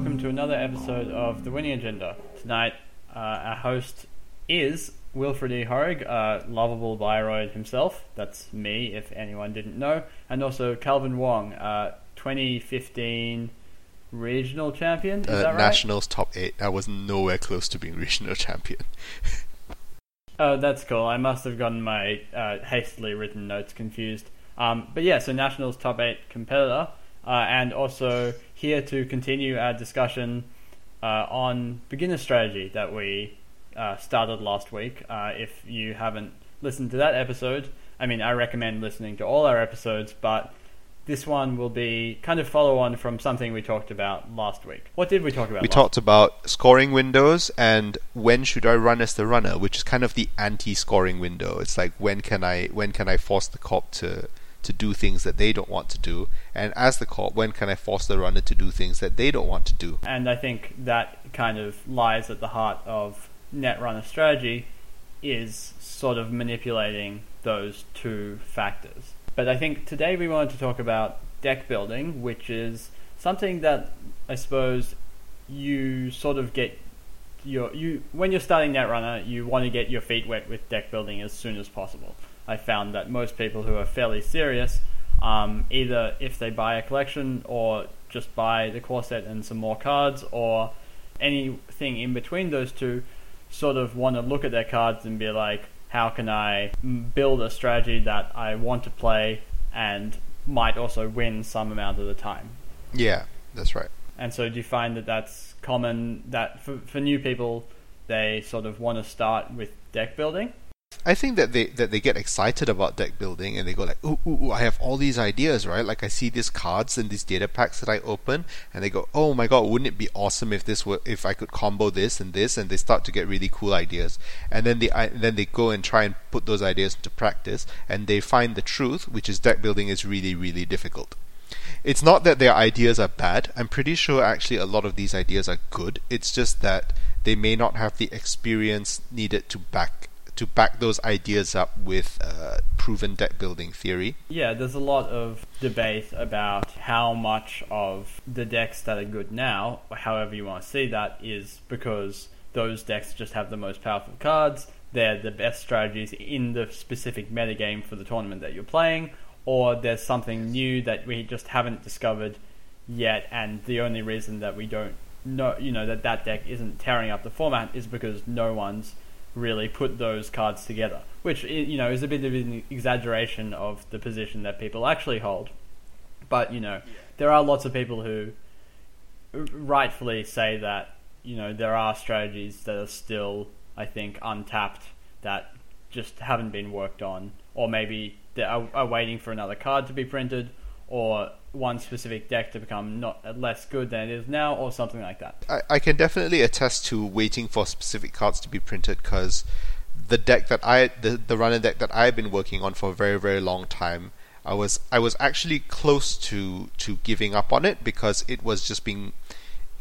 welcome to another episode of The Winning Agenda. Tonight, uh, our host is Wilfred E. Horig, uh, lovable Bioroid himself. That's me, if anyone didn't know. And also Calvin Wong, uh, 2015 regional champion. Is Uh, that right? Nationals top eight. I was nowhere close to being regional champion. Oh, that's cool. I must have gotten my uh, hastily written notes confused. Um, but yeah, so Nationals top eight competitor, uh, and also here to continue our discussion uh, on beginner strategy that we uh, started last week. Uh, if you haven't listened to that episode, I mean, I recommend listening to all our episodes, but this one will be kind of follow on from something we talked about last week. What did we talk about? We talked about scoring windows and when should I run as the runner, which is kind of the anti-scoring window. It's like when can I when can I force the corp to to do things that they don't want to do, and as the when can I force the runner to do things that they don't want to do? And I think that kind of lies at the heart of Netrunner strategy is sort of manipulating those two factors. But I think today we wanted to talk about deck building, which is something that I suppose you sort of get your you when you're starting Netrunner, you want to get your feet wet with deck building as soon as possible. I found that most people who are fairly serious, um, either if they buy a collection or just buy the core set and some more cards, or anything in between those two, sort of want to look at their cards and be like, how can I build a strategy that I want to play and might also win some amount of the time? Yeah, that's right. And so, do you find that that's common that for, for new people, they sort of want to start with deck building? I think that they that they get excited about deck building and they go like, ooh, ooh, ooh, I have all these ideas, right? Like I see these cards and these data packs that I open, and they go, oh my god, wouldn't it be awesome if this were if I could combo this and this, and they start to get really cool ideas, and then they I, then they go and try and put those ideas into practice, and they find the truth, which is deck building is really really difficult. It's not that their ideas are bad. I'm pretty sure actually a lot of these ideas are good. It's just that they may not have the experience needed to back to back those ideas up with uh, proven deck building theory. Yeah, there's a lot of debate about how much of the decks that are good now, however you want to see that, is because those decks just have the most powerful cards, they're the best strategies in the specific metagame for the tournament that you're playing, or there's something new that we just haven't discovered yet, and the only reason that we don't know, you know, that that deck isn't tearing up the format is because no one's really put those cards together, which you know is a bit of an exaggeration of the position that people actually hold. But you know, there are lots of people who rightfully say that you know there are strategies that are still, I think, untapped that just haven't been worked on, or maybe they are, are waiting for another card to be printed, or one specific deck to become not uh, less good than it is now, or something like that. I, I can definitely attest to waiting for specific cards to be printed because the deck that I the, the runner deck that I've been working on for a very very long time I was I was actually close to to giving up on it because it was just being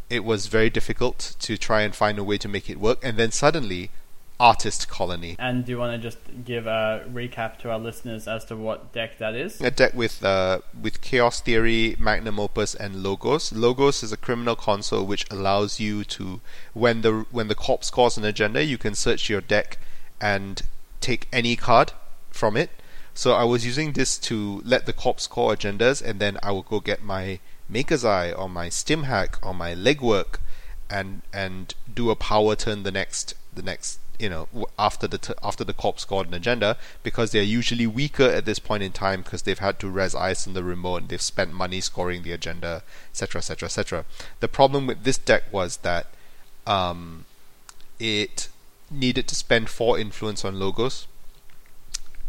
it was very difficult to try and find a way to make it work and then suddenly artist colony And do you want to just give a recap to our listeners as to what deck that is? a deck with uh, with Chaos Theory, Magnum Opus, and Logos. Logos is a criminal console which allows you to, when the when the corp scores an agenda, you can search your deck and take any card from it. So I was using this to let the corp score agendas, and then I would go get my Maker's Eye or my Stim Hack or my Legwork, and and do a power turn the next the next you know after the t- after the corp scored an agenda because they're usually weaker at this point in time because they've had to res ice on the remote and they've spent money scoring the agenda etc etc etc the problem with this deck was that um, it needed to spend four influence on logos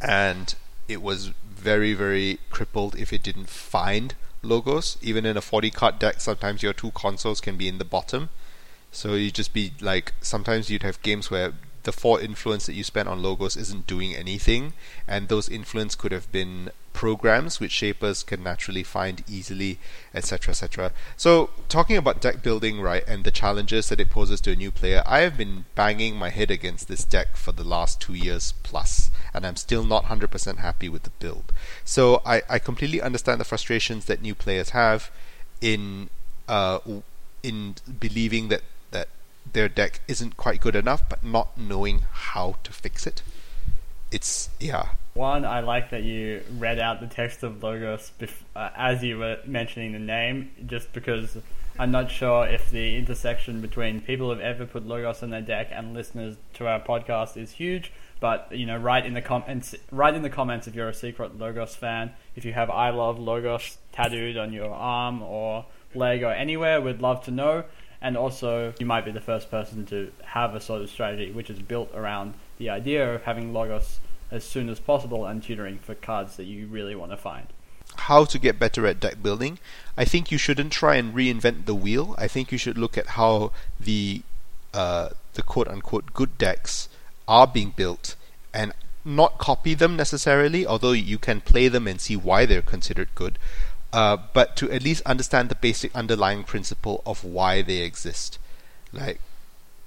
and it was very very crippled if it didn't find logos. Even in a 40 card deck sometimes your two consoles can be in the bottom so you'd just be like sometimes you'd have games where the four influence that you spent on logos isn't doing anything, and those influence could have been programs which shapers can naturally find easily, etc. etc. So talking about deck building, right, and the challenges that it poses to a new player, I have been banging my head against this deck for the last two years plus, and I'm still not 100% happy with the build. So I, I completely understand the frustrations that new players have in uh, in believing that that their deck isn't quite good enough, but not knowing how to fix it. It's yeah. One, I like that you read out the text of Logos bef- uh, as you were mentioning the name, just because I'm not sure if the intersection between people who've ever put Logos in their deck and listeners to our podcast is huge. But you know, write in the comments, write in the comments if you're a secret Logos fan. If you have "I love Logos" tattooed on your arm or leg or anywhere, we'd love to know. And also, you might be the first person to have a sort of strategy which is built around the idea of having Logos as soon as possible and tutoring for cards that you really want to find. How to get better at deck building? I think you shouldn't try and reinvent the wheel. I think you should look at how the uh, the quote unquote good decks are being built and not copy them necessarily, although you can play them and see why they're considered good, uh, but to at least understand the basic underlying principle of why they exist. Like,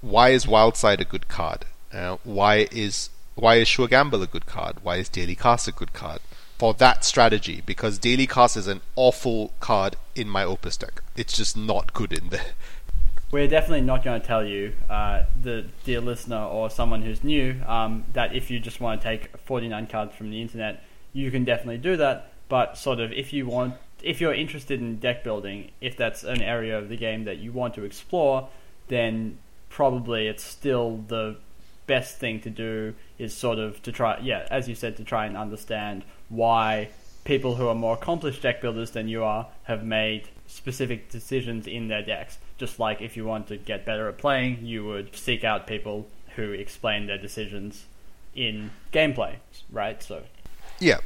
why is Wildside a good card? Uh, why is why is Sure Gamble a good card? Why is Daily Cast a good card? For that strategy, because Daily Cast is an awful card in my Opus deck. It's just not good in there. We're definitely not going to tell you, uh, the dear listener or someone who's new, um, that if you just want to take 49 cards from the internet, you can definitely do that. But sort of, if you want, if you're interested in deck building, if that's an area of the game that you want to explore, then probably it's still the best thing to do is sort of to try, yeah, as you said, to try and understand why people who are more accomplished deck builders than you are have made specific decisions in their decks. Just like if you want to get better at playing, you would seek out people who explain their decisions in gameplay, right? So, yeah.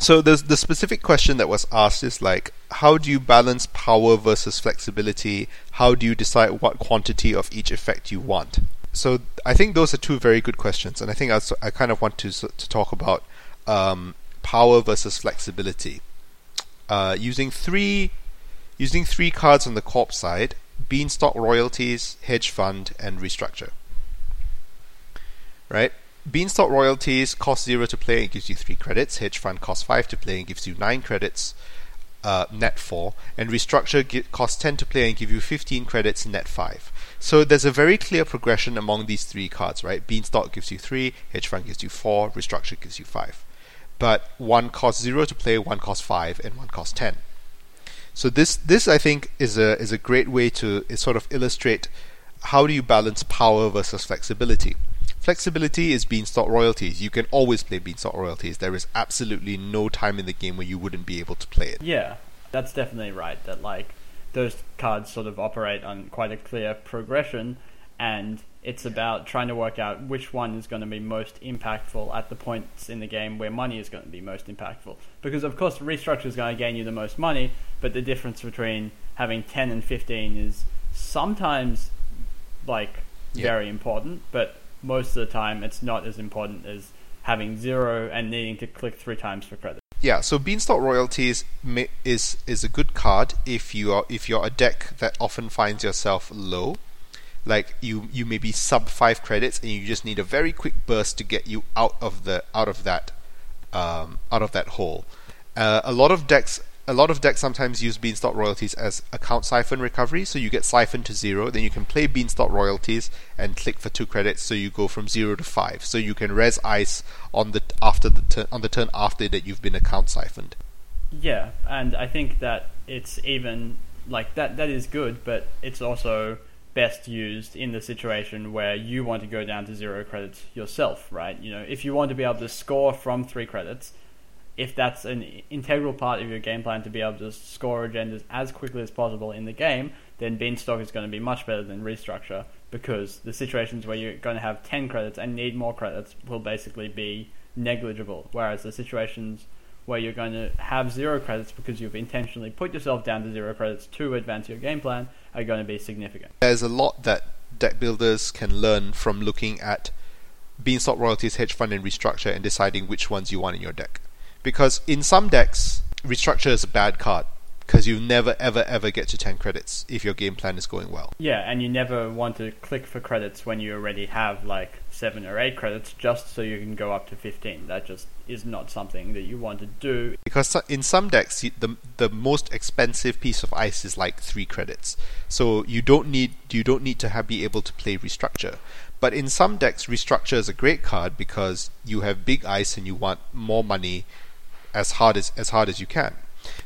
So the the specific question that was asked is like, how do you balance power versus flexibility? How do you decide what quantity of each effect you want? So I think those are two very good questions, and I think I, I kind of want to to talk about um, power versus flexibility. Uh, using three using three cards on the corp side: Beanstalk royalties, hedge fund, and restructure. Right. Beanstalk royalties cost zero to play and gives you three credits. Hedge fund costs five to play and gives you nine credits. Uh, net 4, and restructure costs 10 to play and give you 15 credits, net 5. So there's a very clear progression among these three cards, right? Beanstalk gives you 3, Hedge Fund gives you 4, Restructure gives you 5. But one costs 0 to play, one costs 5, and one costs 10. So this this I think is a is a great way to sort of illustrate how do you balance power versus flexibility. Flexibility is Beanstalk royalties. You can always play Beanstalk royalties. There is absolutely no time in the game where you wouldn't be able to play it. Yeah, that's definitely right. That like those cards sort of operate on quite a clear progression, and it's about trying to work out which one is going to be most impactful at the points in the game where money is going to be most impactful. Because of course, restructure is going to gain you the most money, but the difference between having ten and fifteen is sometimes like yeah. very important, but most of the time it's not as important as having zero and needing to click three times for credit. Yeah, so Beanstalk Royalties is is a good card if you are if you're a deck that often finds yourself low, like you you may be sub five credits and you just need a very quick burst to get you out of the out of that um, out of that hole. Uh, a lot of decks a lot of decks sometimes use Beanstalk royalties as account siphon recovery, so you get siphoned to zero, then you can play Beanstalk royalties and click for two credits, so you go from zero to five. So you can res ice on the after the turn on the turn after that you've been account siphoned. Yeah, and I think that it's even like that. That is good, but it's also best used in the situation where you want to go down to zero credits yourself, right? You know, if you want to be able to score from three credits if that's an integral part of your game plan to be able to score agendas as quickly as possible in the game, then Beanstalk is going to be much better than Restructure because the situations where you're going to have 10 credits and need more credits will basically be negligible, whereas the situations where you're going to have zero credits because you've intentionally put yourself down to zero credits to advance your game plan are going to be significant. There's a lot that deck builders can learn from looking at Beanstalk royalties, hedge fund, and restructure and deciding which ones you want in your deck because in some decks, restructure is a bad card because you never ever ever get to 10 credits if your game plan is going well. Yeah, and you never want to click for credits when you already have like seven or eight credits just so you can go up to 15. That just is not something that you want to do. Because in some decks, the the most expensive piece of ice is like three credits, so you don't need you don't need to have, be able to play restructure. But in some decks, restructure is a great card because you have big ice and you want more money as hard as as hard as you can.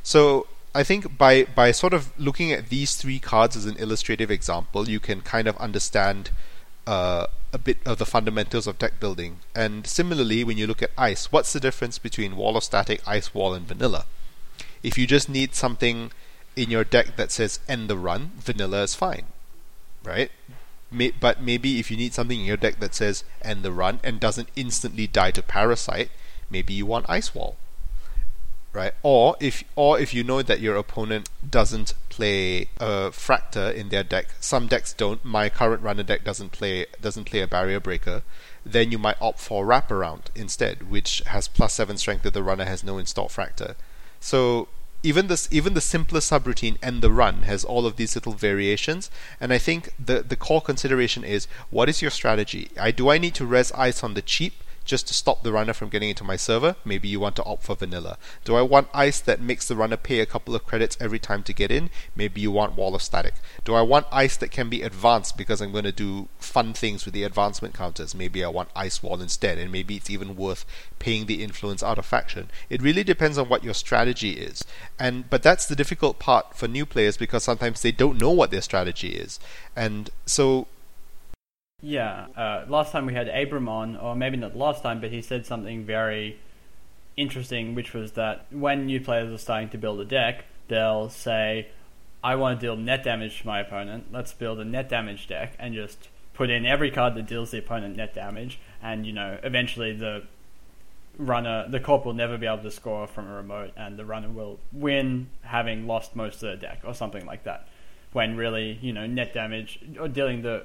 So I think by by sort of looking at these three cards as an illustrative example, you can kind of understand uh, a bit of the fundamentals of deck building. And similarly, when you look at ice, what's the difference between wall of static, ice wall, and vanilla? If you just need something in your deck that says end the run, vanilla is fine, right? May, but maybe if you need something in your deck that says end the run and doesn't instantly die to parasite, maybe you want ice wall right? Or if or if you know that your opponent doesn't play a fractor in their deck, some decks don't. My current runner deck doesn't play doesn't play a barrier breaker. Then you might opt for wraparound instead, which has plus seven strength if the runner has no installed fractor. So even this even the simplest subroutine and the run has all of these little variations and i think the the core consideration is what is your strategy i do i need to res ice on the cheap just to stop the runner from getting into my server, maybe you want to opt for vanilla. Do I want ice that makes the runner pay a couple of credits every time to get in? Maybe you want wall of static. Do I want ice that can be advanced because I'm going to do fun things with the advancement counters? Maybe I want ice wall instead, and maybe it's even worth paying the influence out of faction. It really depends on what your strategy is. And but that's the difficult part for new players because sometimes they don't know what their strategy is. And so yeah, uh, last time we had Abram on, or maybe not last time, but he said something very interesting, which was that when new players are starting to build a deck, they'll say, I want to deal net damage to my opponent, let's build a net damage deck, and just put in every card that deals the opponent net damage, and, you know, eventually the runner, the corp will never be able to score from a remote, and the runner will win having lost most of the deck, or something like that. When really, you know, net damage, or dealing the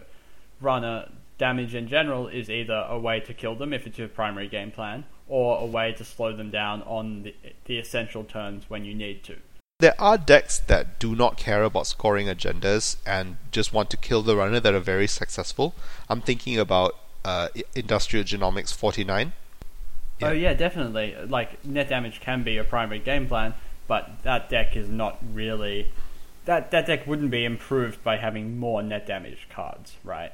runner damage in general is either a way to kill them if it's your primary game plan, or a way to slow them down on the, the essential turns when you need to. There are decks that do not care about scoring agendas and just want to kill the runner that are very successful. I'm thinking about uh, Industrial Genomics 49. Yeah. Oh yeah, definitely. Like net damage can be a primary game plan, but that deck is not really that that deck wouldn't be improved by having more net damage cards, right?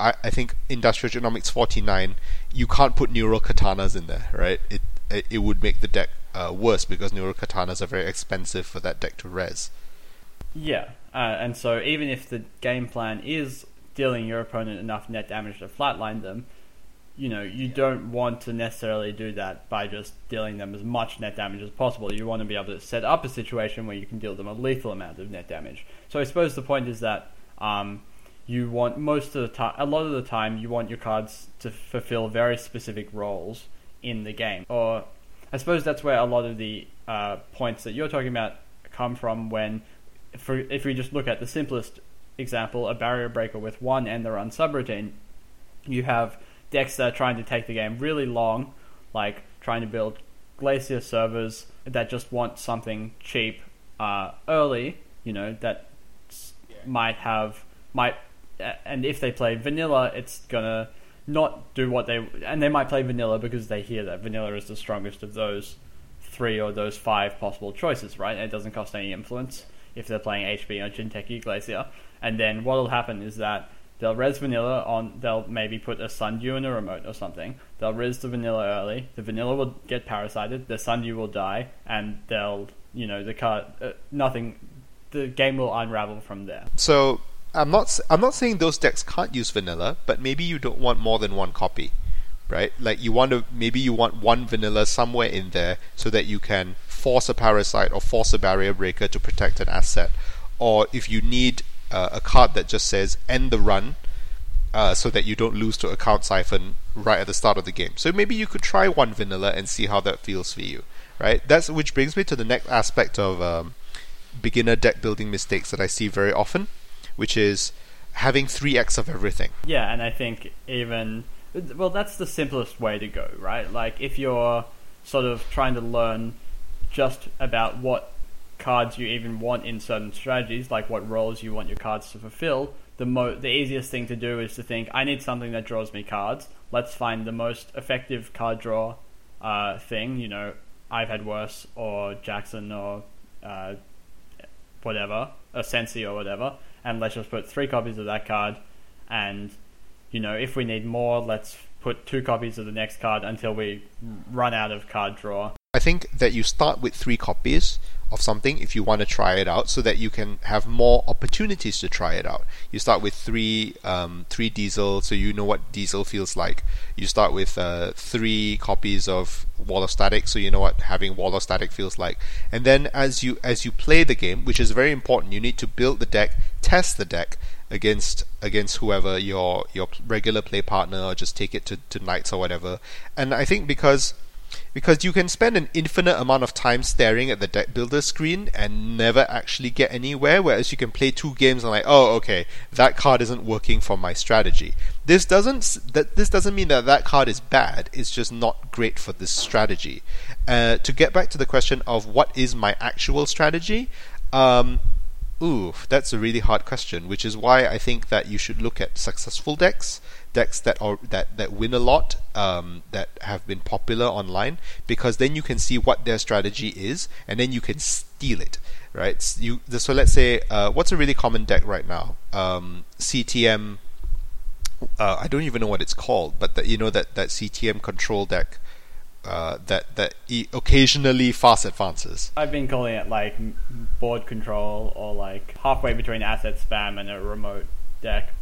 I, I think Industrial Genomics 49, you can't put Neural Katanas in there, right? It it, it would make the deck uh, worse because Neural Katanas are very expensive for that deck to res. Yeah, uh, and so even if the game plan is dealing your opponent enough net damage to flatline them, you know, you don't want to necessarily do that by just dealing them as much net damage as possible. You want to be able to set up a situation where you can deal them a lethal amount of net damage. So I suppose the point is that um, you want most of the time, a lot of the time, you want your cards to fulfill very specific roles in the game. Or I suppose that's where a lot of the uh, points that you're talking about come from. When, for, if we just look at the simplest example, a barrier breaker with one and the run subroutine, you have decks that are trying to take the game really long, like trying to build Glacier servers that just want something cheap uh, early, you know, that might have might and if they play vanilla, it's gonna not do what they and they might play vanilla because they hear that vanilla is the strongest of those three or those five possible choices, right? And it doesn't cost any influence if they're playing HB or Jinteki Glacier. And then what'll happen is that They'll res vanilla on. They'll maybe put a sundew in a remote or something. They'll res the vanilla early. The vanilla will get parasited. The sundew will die, and they'll you know the card uh, nothing. The game will unravel from there. So I'm not I'm not saying those decks can't use vanilla, but maybe you don't want more than one copy, right? Like you want to maybe you want one vanilla somewhere in there so that you can force a parasite or force a barrier breaker to protect an asset, or if you need uh, a card that just says end the run uh, so that you don't lose to account siphon right at the start of the game. So maybe you could try one vanilla and see how that feels for you, right? That's which brings me to the next aspect of um, beginner deck building mistakes that I see very often, which is having three X of everything. Yeah, and I think even well, that's the simplest way to go, right? Like if you're sort of trying to learn just about what cards you even want in certain strategies, like what roles you want your cards to fulfill, the mo the easiest thing to do is to think I need something that draws me cards. Let's find the most effective card draw uh, thing. You know, I've had worse or Jackson or uh, whatever, a Sensie or whatever, and let's just put three copies of that card. And you know, if we need more, let's put two copies of the next card until we run out of card draw. I think that you start with three copies of something if you want to try it out, so that you can have more opportunities to try it out. You start with three um, three diesel, so you know what diesel feels like. You start with uh, three copies of Wall of Static, so you know what having Wall of Static feels like. And then as you as you play the game, which is very important, you need to build the deck, test the deck against against whoever your your regular play partner, or just take it to, to knights or whatever. And I think because because you can spend an infinite amount of time staring at the deck builder screen and never actually get anywhere whereas you can play two games and like oh okay that card isn't working for my strategy. This doesn't that this doesn't mean that that card is bad. It's just not great for this strategy. Uh, to get back to the question of what is my actual strategy um, Ooh, that's a really hard question, which is why I think that you should look at successful decks, decks that are that, that win a lot, um, that have been popular online, because then you can see what their strategy is, and then you can steal it, right? So you so let's say uh, what's a really common deck right now? Um, CTM. Uh, I don't even know what it's called, but the, you know that that CTM control deck uh, that that e- occasionally fast advances. I've been calling it like board control or like halfway between asset spam and a remote deck.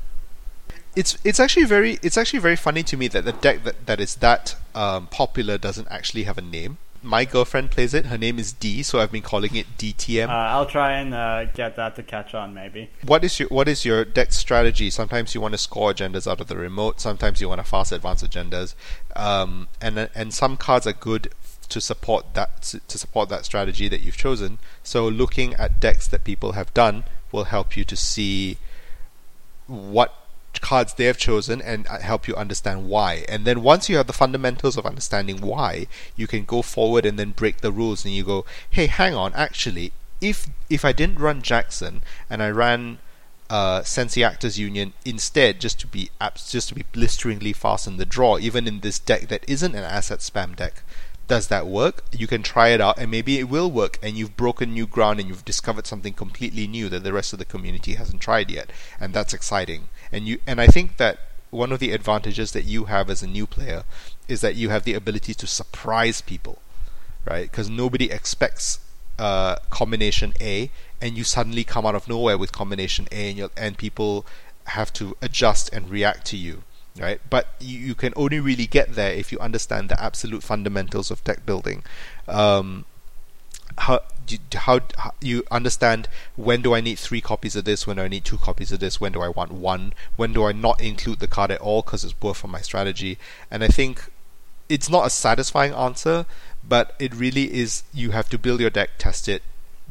It's it's actually very it's actually very funny to me that the deck that, that is that um, popular doesn't actually have a name my girlfriend plays it. Her name is D, so I've been calling it DTM. Uh, I'll try and uh, get that to catch on, maybe. What is your What is your deck strategy? Sometimes you want to score agendas out of the remote. Sometimes you want to fast advance agendas, um, and and some cards are good to support that to support that strategy that you've chosen. So looking at decks that people have done will help you to see what cards they have chosen and uh, help you understand why. And then once you have the fundamentals of understanding why, you can go forward and then break the rules and you go, hey, hang on, actually, if if I didn't run Jackson and I ran uh, Sensie Actors Union instead, just to be just to be blisteringly fast in the draw, even in this deck that isn't an asset spam deck, does that work? You can try it out and maybe it will work and you've broken new ground and you've discovered something completely new that the rest of the community hasn't tried yet. And that's exciting. And you and I think that one of the advantages that you have as a new player is that you have the ability to surprise people, right? Because nobody expects uh, combination A, and you suddenly come out of nowhere with combination A, and, and people have to adjust and react to you right? But you, you, can only really get there if you understand the absolute fundamentals of deck building. Um, how, how, you understand when do I need three copies of this, when do I need two copies of this, when do I want one, when do I not include the card at all because it's poor for my strategy, and I think it's not a satisfying answer, but it really is. You have to build your deck, test it,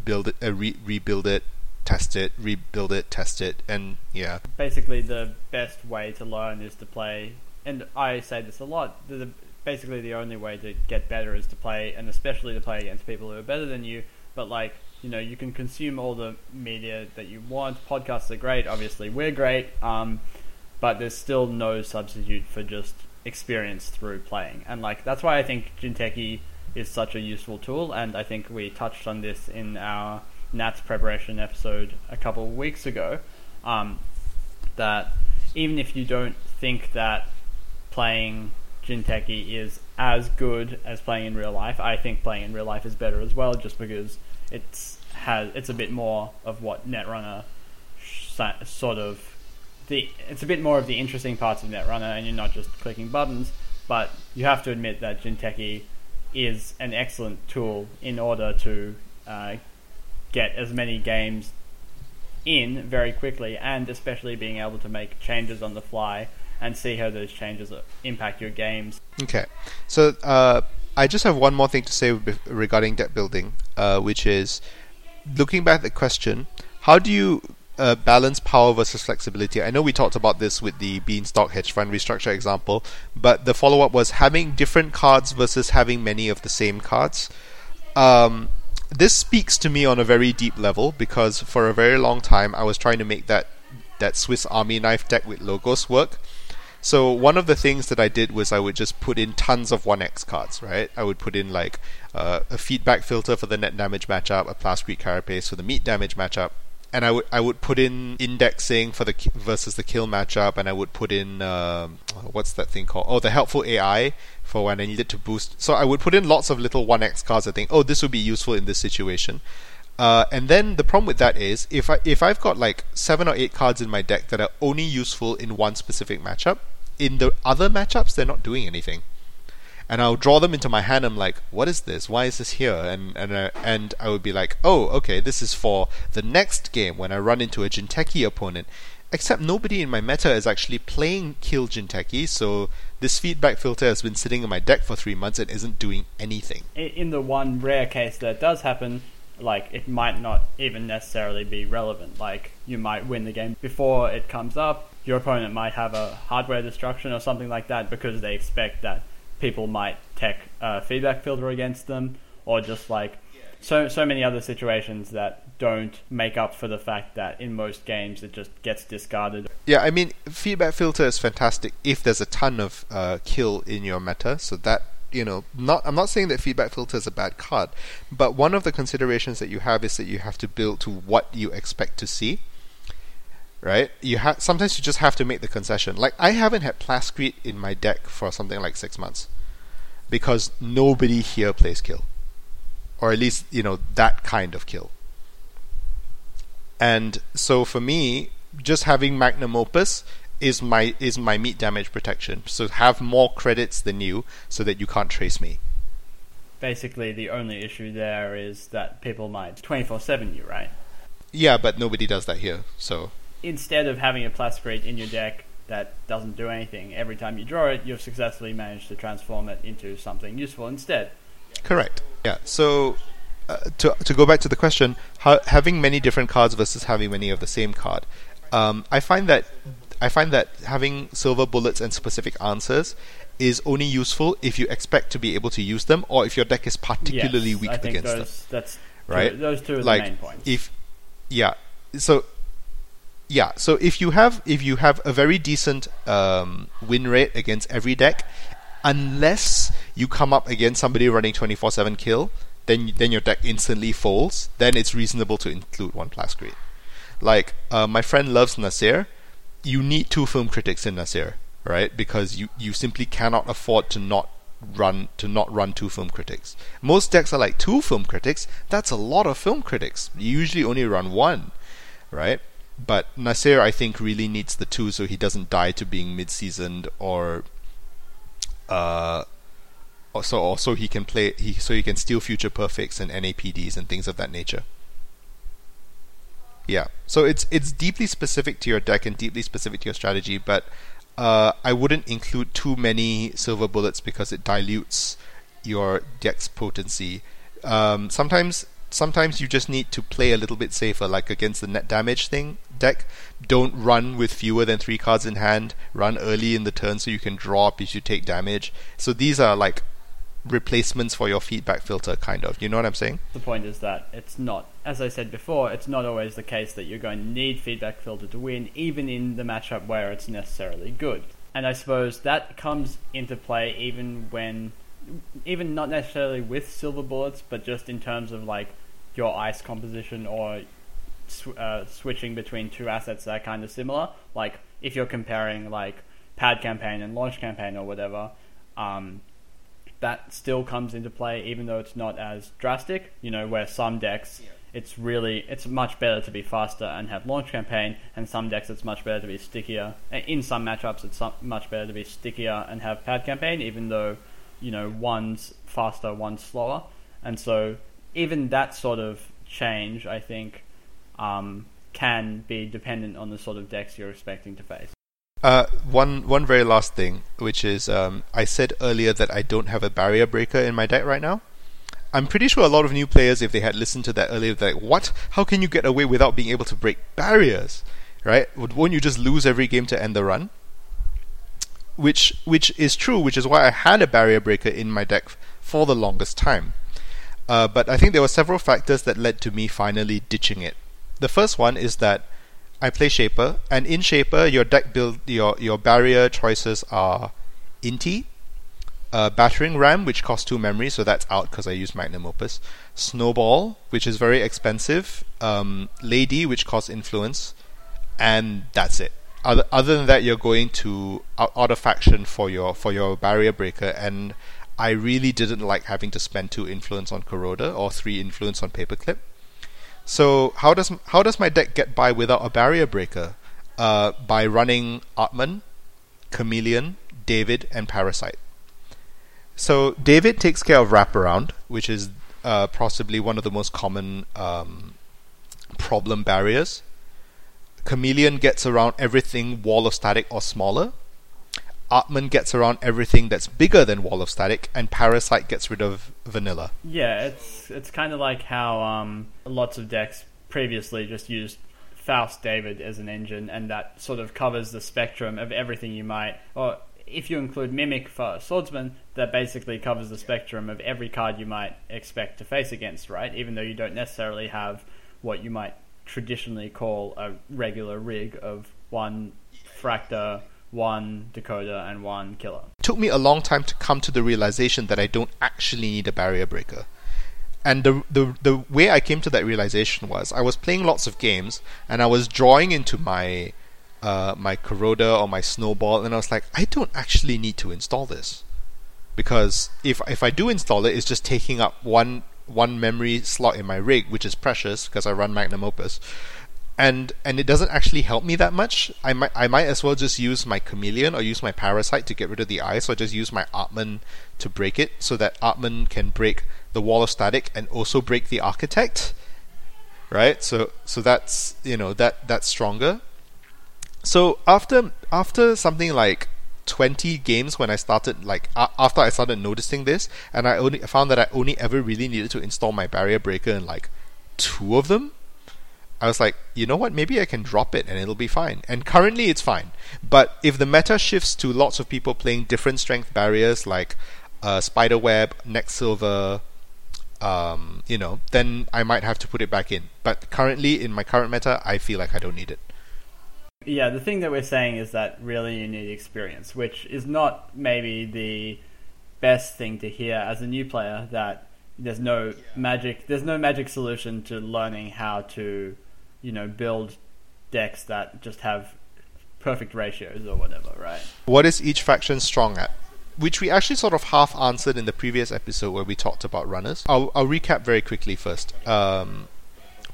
build it, uh, re- rebuild it, test it, rebuild it, test it, and yeah. Basically, the best way to learn is to play, and I say this a lot. The, basically, the only way to get better is to play, and especially to play against people who are better than you. But like, you know, you can consume all the media that you want. Podcasts are great. Obviously, we're great. Um, but there's still no substitute for just experience through playing, and like that's why I think Jinteki is such a useful tool. And I think we touched on this in our Nat's preparation episode a couple of weeks ago, um, that even if you don't think that playing Jinteki is as good as playing in real life, I think playing in real life is better as well, just because it's has it's a bit more of what Netrunner sort of the it's a bit more of the interesting parts of Netrunner, and you're not just clicking buttons. But you have to admit that Jinteki is an excellent tool in order to uh, get as many games in very quickly, and especially being able to make changes on the fly and see how those changes impact your games. Okay, so uh, I just have one more thing to say regarding deck building, uh, which is looking back at the question: How do you uh, balance power versus flexibility? I know we talked about this with the Beanstalk hedge fund restructure example, but the follow up was having different cards versus having many of the same cards. Um, this speaks to me on a very deep level because for a very long time I was trying to make that that Swiss Army knife deck with logos work. So one of the things that I did was I would just put in tons of 1x cards, right? I would put in like uh, a feedback filter for the net damage matchup, a Plascrete Carapace for the meat damage matchup, and I would I would put in indexing for the versus the kill matchup, and I would put in um, what's that thing called? Oh, the helpful AI for when I needed to boost. So I would put in lots of little 1x cards. I think, oh, this would be useful in this situation. Uh, and then the problem with that is if I if I've got like seven or eight cards in my deck that are only useful in one specific matchup, in the other matchups they're not doing anything. And I'll draw them into my hand. I'm like, what is this? Why is this here? And and uh, and I would be like, oh, okay, this is for the next game when I run into a Jinteki opponent. Except nobody in my meta is actually playing Kill Jinteki, so this feedback filter has been sitting in my deck for three months and isn't doing anything. In the one rare case that does happen, like it might not even necessarily be relevant. Like you might win the game before it comes up. Your opponent might have a hardware destruction or something like that because they expect that people might tech uh, feedback filter against them, or just like so so many other situations that don't make up for the fact that in most games it just gets discarded. Yeah, I mean feedback filter is fantastic if there's a ton of uh, kill in your meta, so that you know, not I'm not saying that feedback filter is a bad card, but one of the considerations that you have is that you have to build to what you expect to see. Right? You have sometimes you just have to make the concession. Like I haven't had Plascrete in my deck for something like six months. Because nobody here plays kill. Or at least, you know, that kind of kill. And so for me, just having Magnum Opus is my is my meat damage protection. So have more credits than you so that you can't trace me. Basically, the only issue there is that people might 24/7 you, right? Yeah, but nobody does that here. So instead of having a Plascrete in your deck that doesn't do anything, every time you draw it, you've successfully managed to transform it into something useful instead. Correct. Yeah. So uh, to to go back to the question, how, having many different cards versus having many of the same card, um, I find that I find that having silver bullets and specific answers is only useful if you expect to be able to use them, or if your deck is particularly yes, weak I think against those, them. That's right. Two, those two are like the main points. if yeah, so yeah, so if you have if you have a very decent um, win rate against every deck, unless you come up against somebody running twenty four seven kill, then then your deck instantly folds. Then it's reasonable to include one Plascrete. Like uh, my friend loves Nasir you need two film critics in Nasir, right? Because you, you simply cannot afford to not run to not run two film critics. Most decks are like two film critics. That's a lot of film critics. You usually only run one, right? But Nasir, I think, really needs the two so he doesn't die to being mid-seasoned or uh, also he can play he so he can steal future perfects and NAPDs and things of that nature. Yeah. So it's it's deeply specific to your deck and deeply specific to your strategy, but uh, I wouldn't include too many silver bullets because it dilutes your deck's potency. Um, sometimes sometimes you just need to play a little bit safer, like against the net damage thing deck. Don't run with fewer than three cards in hand. Run early in the turn so you can drop if you take damage. So these are like replacements for your feedback filter, kind of. You know what I'm saying? The point is that it's not, as I said before, it's not always the case that you're going to need feedback filter to win, even in the matchup where it's necessarily good. And I suppose that comes into play even when, even not necessarily with silver bullets, but just in terms of like your ice composition or sw- uh, switching between two assets that are kind of similar. Like if you're comparing like pad campaign and launch campaign or whatever. Um, that still comes into play, even though it's not as drastic. You know, where some decks, yeah. it's really it's much better to be faster and have launch campaign, and some decks it's much better to be stickier. In some matchups, it's much better to be stickier and have pad campaign, even though you know one's faster, one's slower, and so even that sort of change, I think, um, can be dependent on the sort of decks you're expecting to face. Uh, one one very last thing, which is um, I said earlier that I don't have a barrier breaker in my deck right now. I'm pretty sure a lot of new players, if they had listened to that earlier, they're like, "What? How can you get away without being able to break barriers? Right? Won't you just lose every game to end the run?" Which which is true, which is why I had a barrier breaker in my deck for the longest time. Uh, but I think there were several factors that led to me finally ditching it. The first one is that I play Shaper, and in Shaper, your deck build your your barrier choices are Inti, uh, Battering Ram, which costs two memory, so that's out because I use Magnum Opus. Snowball, which is very expensive. Um, Lady, which costs influence, and that's it. Other, other than that, you're going to out, of faction for your for your barrier breaker, and I really didn't like having to spend two influence on Corroder or three influence on Paperclip. So how does how does my deck get by without a barrier breaker? Uh, by running Atman, Chameleon, David, and Parasite. So David takes care of wraparound, which is uh, possibly one of the most common um, problem barriers. Chameleon gets around everything wall of static or smaller. Atman gets around everything that's bigger than wall of static, and Parasite gets rid of vanilla. Yeah, it's it's kind of like how um, lots of decks previously just used Faust David as an engine, and that sort of covers the spectrum of everything you might, or if you include Mimic for Swordsman, that basically covers the spectrum of every card you might expect to face against, right? Even though you don't necessarily have what you might traditionally call a regular rig of one Fractor, one Decoder, and one Killer. It took me a long time to come to the realization that I don't actually need a barrier breaker. And the, the the way I came to that realization was I was playing lots of games and I was drawing into my uh, my Corroder or my Snowball, and I was like, I don't actually need to install this because if if I do install it, it's just taking up one one memory slot in my rig, which is precious because I run Magnum Opus, and and it doesn't actually help me that much. I might I might as well just use my Chameleon or use my Parasite to get rid of the ice, or just use my Atman to break it, so that Atman can break the Wall of Static and also break the Architect. Right, so so that's you know that that's stronger. So after after something like 20 games when I started like after I started noticing this and I only found that I only ever really needed to install my barrier breaker in like two of them I was like you know what? Maybe I can drop it and it'll be fine. And currently it's fine. But if the meta shifts to lots of people playing different strength barriers like uh, spiderweb next silver um, you know then I might have to put it back in. But currently in my current meta I feel like I don't need it. Yeah, the thing that we're saying is that really you need experience, which is not maybe the best thing to hear as a new player. That there's no magic, there's no magic solution to learning how to, you know, build decks that just have perfect ratios or whatever, right? What is each faction strong at? Which we actually sort of half answered in the previous episode where we talked about runners. I'll, I'll recap very quickly first. Um,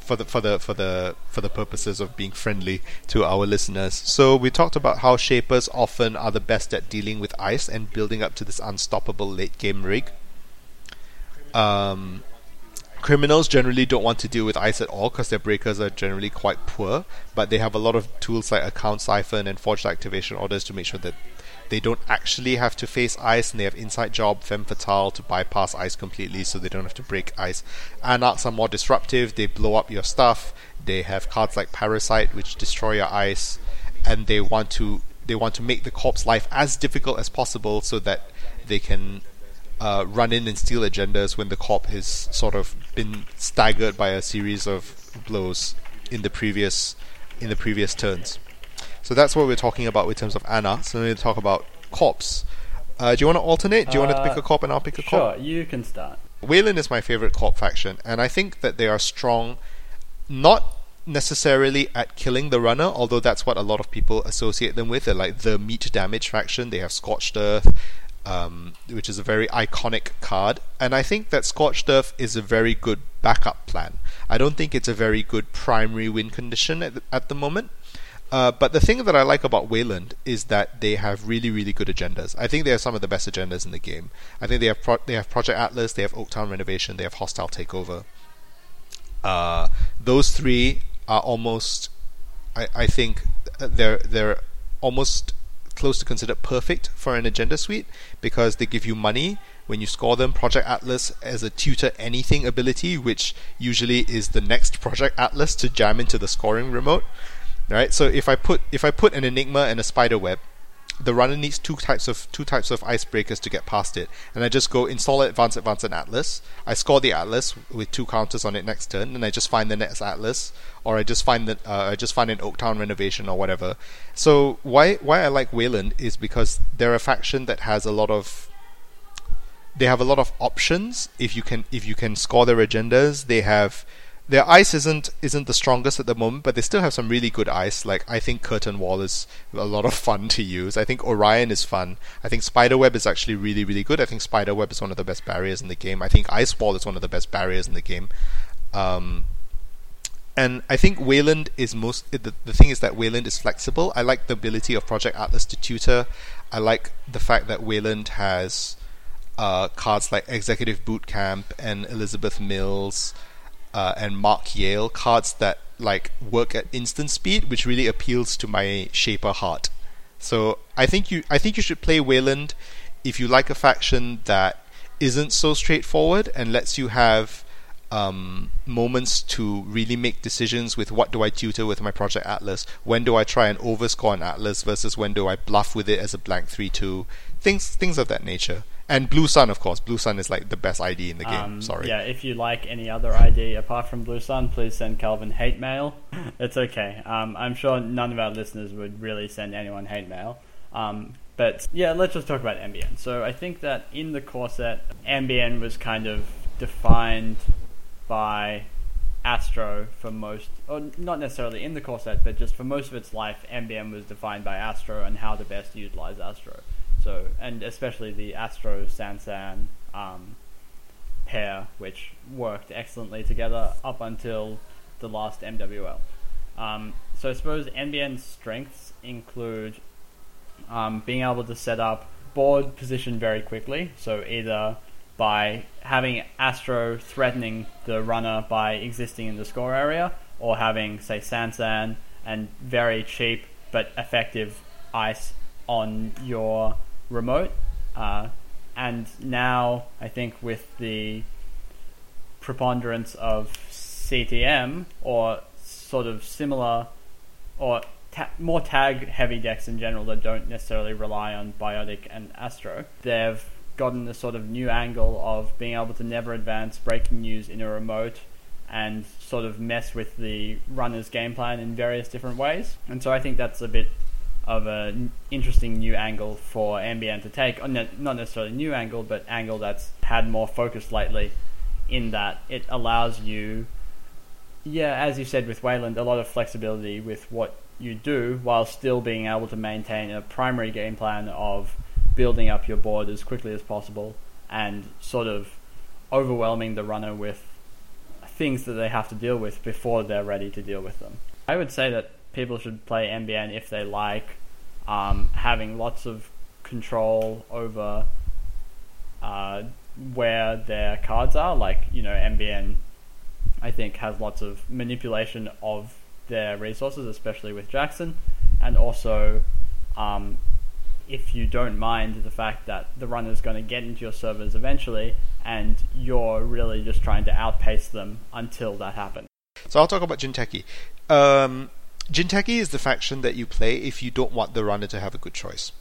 for the for the for the for the purposes of being friendly to our listeners. So we talked about how shapers often are the best at dealing with ice and building up to this unstoppable late game rig. Um, criminals generally don't want to deal with ice at all because their breakers are generally quite poor, but they have a lot of tools like account siphon and forged activation orders to make sure that they don't actually have to face ice, and they have inside job femme fatale to bypass ice completely, so they don't have to break ice. Anarchs are more disruptive; they blow up your stuff. They have cards like Parasite, which destroy your ice, and they want to they want to make the corp's life as difficult as possible, so that they can uh, run in and steal agendas when the corp has sort of been staggered by a series of blows in the previous in the previous turns. So that's what we're talking about in terms of Anna. So we're going to talk about corps. Uh, do you want to alternate? Do you want to pick a corp and I'll pick a corp? Sure, you can start. Wayland is my favorite corp faction, and I think that they are strong, not necessarily at killing the runner, although that's what a lot of people associate them with. They're like the meat damage faction. They have Scorched Earth, um, which is a very iconic card, and I think that Scorched Earth is a very good backup plan. I don't think it's a very good primary win condition at the, at the moment. Uh, but the thing that I like about Wayland is that they have really, really good agendas. I think they have some of the best agendas in the game. I think they have pro- they have Project Atlas, they have Oaktown Renovation, they have Hostile Takeover. Uh, those three are almost, I, I think, they're they're almost close to considered perfect for an agenda suite because they give you money when you score them. Project Atlas as a tutor anything ability, which usually is the next Project Atlas to jam into the scoring remote right? So if I put if I put an enigma and a spider web, the runner needs two types of two types of icebreakers to get past it, and I just go install advance advance and atlas. I score the atlas with two counters on it next turn, and I just find the next atlas, or I just find the uh, I just find an Oaktown renovation or whatever. So why why I like Wayland is because they're a faction that has a lot of they have a lot of options if you can if you can score their agendas. They have their ice isn't isn't the strongest at the moment, but they still have some really good ice. Like I think Curtain Wall is a lot of fun to use. I think Orion is fun. I think Spiderweb is actually really really good. I think Spiderweb is one of the best barriers in the game. I think Ice Wall is one of the best barriers in the game. Um, and I think Wayland is most the, the thing is that Wayland is flexible. I like the ability of Project Atlas to tutor. I like the fact that Wayland has uh, cards like Executive Boot Camp and Elizabeth Mills uh, and Mark Yale, cards that like work at instant speed, which really appeals to my shaper heart. So I think you I think you should play Wayland if you like a faction that isn't so straightforward and lets you have um, moments to really make decisions with what do I tutor with my Project Atlas, when do I try and overscore an Atlas versus when do I bluff with it as a blank three two, things things of that nature. And Blue Sun, of course. Blue Sun is like the best ID in the game. Um, Sorry. Yeah, if you like any other ID apart from Blue Sun, please send Calvin hate mail. it's okay. Um, I'm sure none of our listeners would really send anyone hate mail. Um, but yeah, let's just talk about NBN. So I think that in the core set, NBN was kind of defined by Astro for most, or not necessarily in the core set, but just for most of its life, NBN was defined by Astro and how to best utilize Astro. So, and especially the Astro Sansan um, pair, which worked excellently together up until the last MWL. Um, so, I suppose NBN's strengths include um, being able to set up board position very quickly. So, either by having Astro threatening the runner by existing in the score area, or having, say, Sansan and very cheap but effective ice on your remote. Uh, and now, I think with the preponderance of CTM or sort of similar or ta- more tag heavy decks in general that don't necessarily rely on Biotic and Astro, they've gotten the sort of new angle of being able to never advance breaking news in a remote and sort of mess with the runner's game plan in various different ways. And so I think that's a bit of an interesting new angle for NBN to take. Oh, not necessarily a new angle, but angle that's had more focus lately. In that it allows you, yeah, as you said with Wayland, a lot of flexibility with what you do while still being able to maintain a primary game plan of building up your board as quickly as possible and sort of overwhelming the runner with things that they have to deal with before they're ready to deal with them. I would say that people should play NBN if they like um, having lots of control over uh, where their cards are. Like, you know, NBN, I think, has lots of manipulation of their resources, especially with Jackson, and also um, if you don't mind the fact that the runner's going to get into your servers eventually, and you're really just trying to outpace them until that happens. So I'll talk about Jinteki. Um, Jinteki is the faction that you play if you don't want the runner to have a good choice.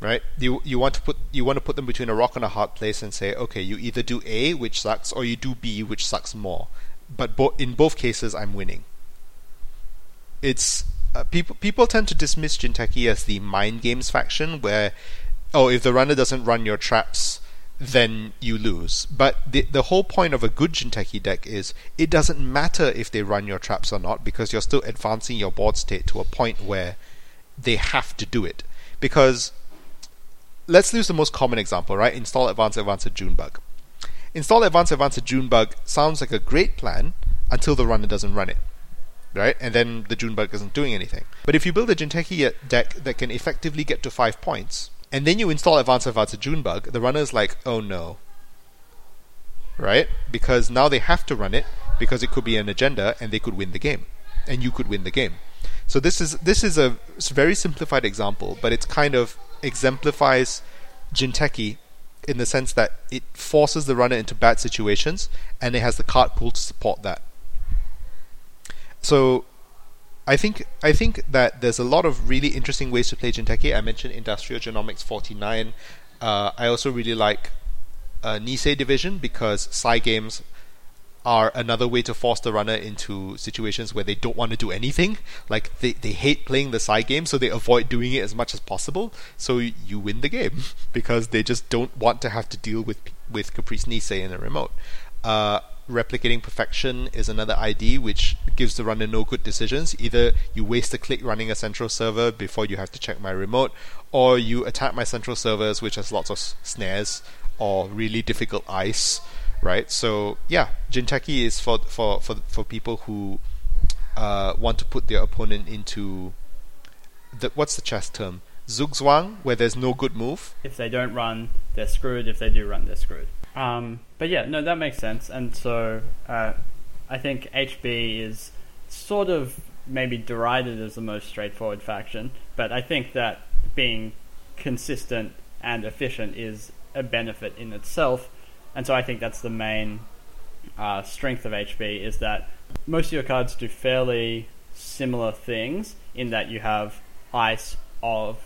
Right? You you want to put you want to put them between a rock and a hard place and say, okay, you either do A, which sucks, or you do B, which sucks more. But bo- in both cases, I'm winning. It's uh, people people tend to dismiss Jinteki as the mind games faction, where oh, if the runner doesn't run your traps, then you lose. But the the whole point of a good Jinteki deck is it doesn't matter if they run your traps or not because you're still advancing your board state to a point where they have to do it. Because let's use the most common example, right? Install Advanced Advanced Junebug. Install Advanced Advanced Junebug sounds like a great plan until the runner doesn't run it. Right? And then the Junebug isn't doing anything. But if you build a Jinteki deck that can effectively get to 5 points, and then you install Advanced Advanced Junebug, the runner is like, oh no. Right? Because now they have to run it because it could be an agenda and they could win the game. And you could win the game. So this is this is a very simplified example, but it kind of exemplifies Jinteki in the sense that it forces the runner into bad situations and it has the card pool to support that. So I think I think that there's a lot of really interesting ways to play Jinteki. I mentioned Industrial Genomics 49. Uh, I also really like uh, Nisei Division because Psy games are another way to force the runner into situations where they don't want to do anything. Like they, they hate playing the Psy game, so they avoid doing it as much as possible. So you win the game because they just don't want to have to deal with with Caprice Nisei in a remote. Uh, replicating perfection is another ID which gives the runner no good decisions. Either you waste a click running a central server before you have to check my remote, or you attack my central servers which has lots of snares or really difficult ice right? So yeah, Jinteki is for for for for people who uh, want to put their opponent into the what's the chess term? Zugzwang, where there's no good move. If they don't run, they're screwed. If they do run, they're screwed. Um, but yeah, no, that makes sense. And so uh, I think HB is sort of maybe derided as the most straightforward faction, but I think that being consistent and efficient is a benefit in itself and so I think that's the main uh, strength of HB is that most of your cards do fairly similar things in that you have ice of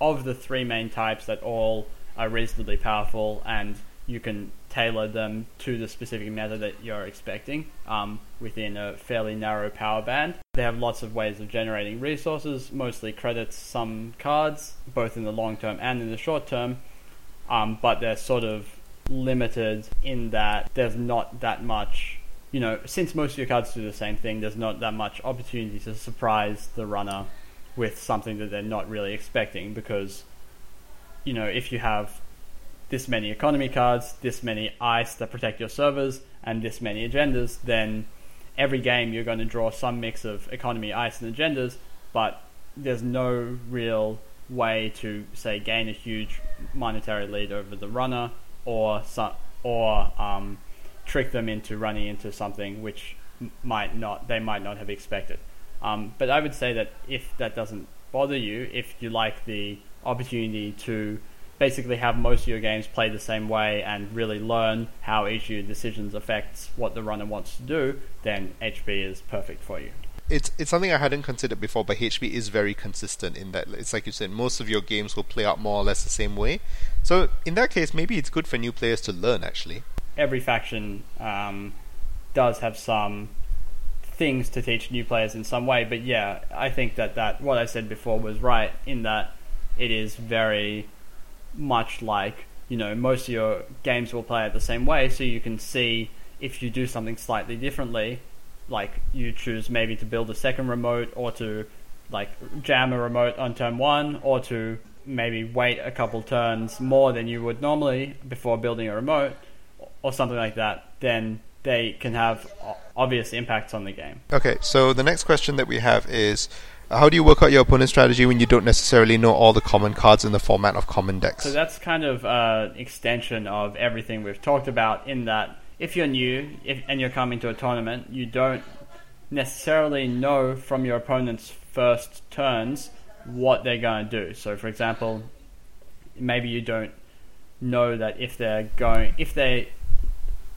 of the three main types that all are reasonably powerful and you can tailor them to the specific meta that you're expecting um, within a fairly narrow power band. They have lots of ways of generating resources, mostly credits some cards, both in the long term and in the short term, um, but they're sort of limited in that there's not that much, you know, since most of your cards do the same thing, there's not that much opportunity to surprise the runner with something that they're not really expecting because, you know, if you have this many economy cards, this many ice that protect your servers, and this many agendas, then every game you're going to draw some mix of economy, ice, and agendas, but there's no real way to, say, gain a huge monetary lead over the runner or or um, trick them into running into something which might not they might not have expected. Um, but I would say that if that doesn't bother you, if you like the opportunity to basically have most of your games play the same way and really learn how each of your decisions affects what the runner wants to do, then HB is perfect for you it's it's something I hadn't considered before, but HB is very consistent in that it's like you said, most of your games will play out more or less the same way. So in that case, maybe it's good for new players to learn. Actually, every faction um, does have some things to teach new players in some way, but yeah, I think that that what I said before was right in that it is very much like you know most of your games will play it the same way, so you can see if you do something slightly differently like you choose maybe to build a second remote or to like jam a remote on turn one or to maybe wait a couple turns more than you would normally before building a remote or something like that, then they can have obvious impacts on the game. Okay, so the next question that we have is how do you work out your opponent's strategy when you don't necessarily know all the common cards in the format of common decks? So that's kind of an extension of everything we've talked about in that if you're new if, and you're coming to a tournament, you don't necessarily know from your opponent's first turns what they're going to do. So, for example, maybe you don't know that if they're going if they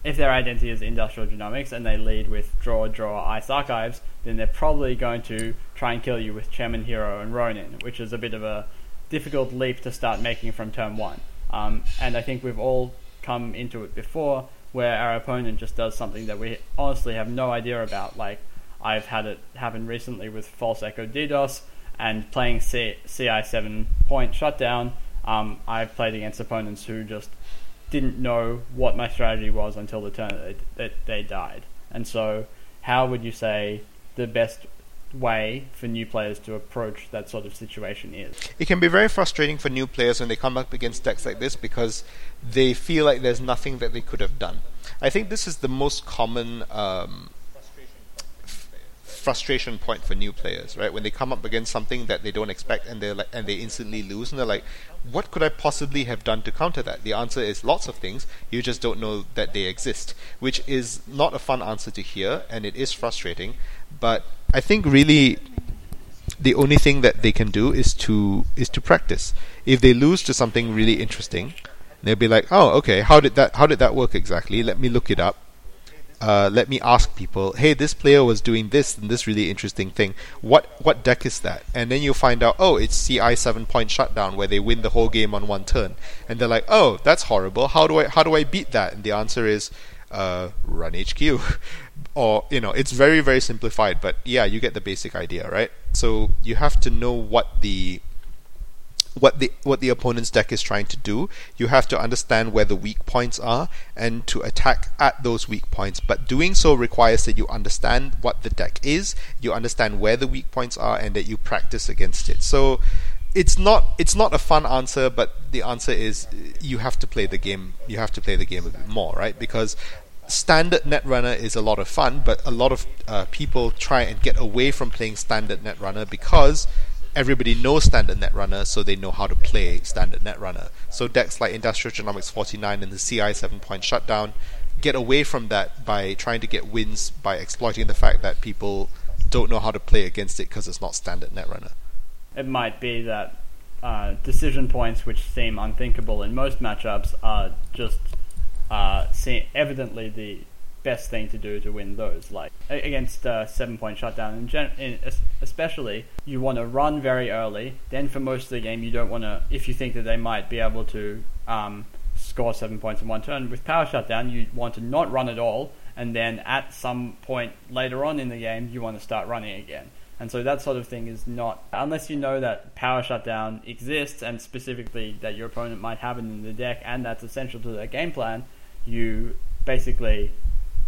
if their identity is industrial genomics and they lead with draw draw ice archives, then they're probably going to try and kill you with Chairman Hero and Ronin, which is a bit of a difficult leap to start making from turn one. Um, and I think we've all come into it before where our opponent just does something that we honestly have no idea about. Like I've had it happen recently with False Echo DDoS and playing C- CI7 point shutdown. Um, I've played against opponents who just didn't know what my strategy was until the turn that they, that they died. And so, how would you say the best way for new players to approach that sort of situation is. It can be very frustrating for new players when they come up against decks like this because they feel like there's nothing that they could have done. I think this is the most common um, frustration point for new players, right? When they come up against something that they don't expect and they like and they instantly lose and they're like, what could I possibly have done to counter that? The answer is lots of things. You just don't know that they exist, which is not a fun answer to hear and it is frustrating. But I think really the only thing that they can do is to is to practice. If they lose to something really interesting, they'll be like, "Oh, okay. How did that how did that work exactly? Let me look it up." uh, let me ask people, hey, this player was doing this and this really interesting thing. What what deck is that? And then you'll find out, oh, it's CI seven point shutdown where they win the whole game on one turn. And they're like, oh, that's horrible. How do I how do I beat that? And the answer is, uh, run HQ. or you know, it's very very simplified, but yeah, you get the basic idea, right? So you have to know what the what the what the opponent's deck is trying to do. You have to understand where the weak points are and to attack at those weak points. But doing so requires that you understand what the deck is, you understand where the weak points are, and that you practice against it. So it's not it's not a fun answer, but the answer is you have to play the game. You have to play the game a bit more, right? Because standard netrunner is a lot of fun, but a lot of uh, people try and get away from playing standard netrunner because everybody knows standard netrunner, so they know how to play standard netrunner. So decks like Industrial Genomics 49 and the CI 7 point shutdown get away from that by trying to get wins by exploiting the fact that people don't know how to play against it because it's not standard netrunner. It might be that uh, decision points which seem unthinkable in most matchups are just uh, evidently the best thing to do to win those. Like against uh, seven point shutdown, in gen- in, especially you want to run very early. Then for most of the game, you don't want to. If you think that they might be able to um, score seven points in one turn with power shutdown, you want to not run at all. And then at some point later on in the game, you want to start running again. And so that sort of thing is not, unless you know that power shutdown exists and specifically that your opponent might have it in the deck and that's essential to their game plan, you basically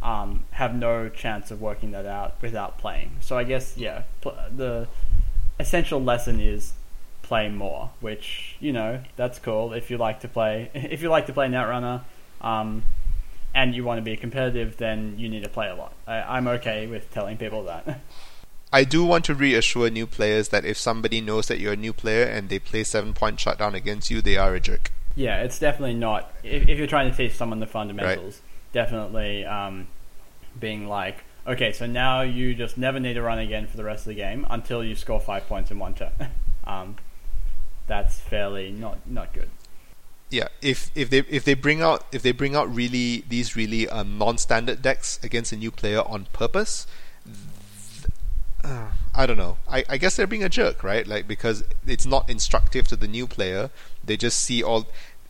um, have no chance of working that out without playing. So I guess yeah, pl- the essential lesson is play more, which you know that's cool if you like to play. If you like to play Netrunner, um, and you want to be competitive, then you need to play a lot. I, I'm okay with telling people that. I do want to reassure new players that if somebody knows that you're a new player and they play seven point shutdown against you, they are a jerk. Yeah, it's definitely not. If, if you're trying to teach someone the fundamentals, right definitely um, being like, okay, so now you just never need to run again for the rest of the game until you score five points in one turn. um, that's fairly not not good. Yeah, if if they if they bring out if they bring out really these really um, non-standard decks against a new player on purpose, uh, I don't know. I, I guess they're being a jerk, right? Like because it's not instructive to the new player. They just see all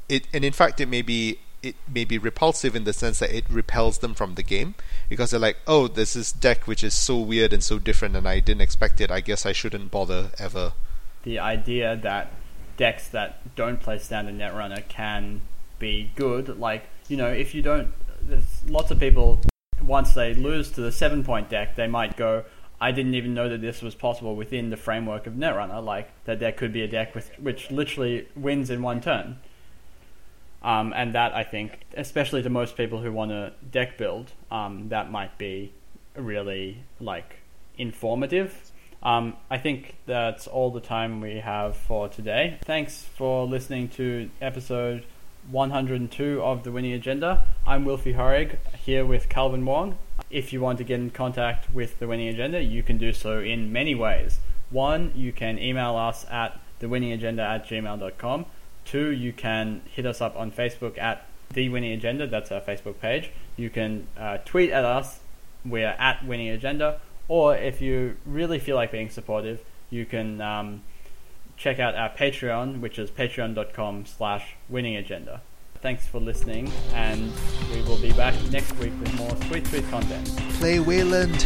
it, and in fact, it may be it may be repulsive in the sense that it repels them from the game because they're like, oh, there's this is deck which is so weird and so different, and I didn't expect it. I guess I shouldn't bother ever. The idea that decks that don't play standard Netrunner can be good, like you know, if you don't, there's lots of people. Once they lose to the seven point deck, they might go, I didn't even know that this was possible within the framework of Netrunner, like that there could be a deck with which literally wins in one turn. Um, and that I think, especially to most people who want to deck build, um, that might be really like informative. Um, I think that's all the time we have for today. Thanks for listening to episode 102 of the Winning Agenda. I'm Wilfy Horig here with Calvin Wong. If you want to get in contact with the Winning Agenda, you can do so in many ways. One, you can email us at thewinningagenda at gmail.com. Two, you can hit us up on Facebook at The Winning Agenda. That's our Facebook page. You can uh, tweet at us. We're at Winning Agenda. Or if you really feel like being supportive, you can um, check out our Patreon, which is patreon.com slash winning agenda. Thanks for listening, and we will be back next week with more sweet, sweet content. Play Wayland!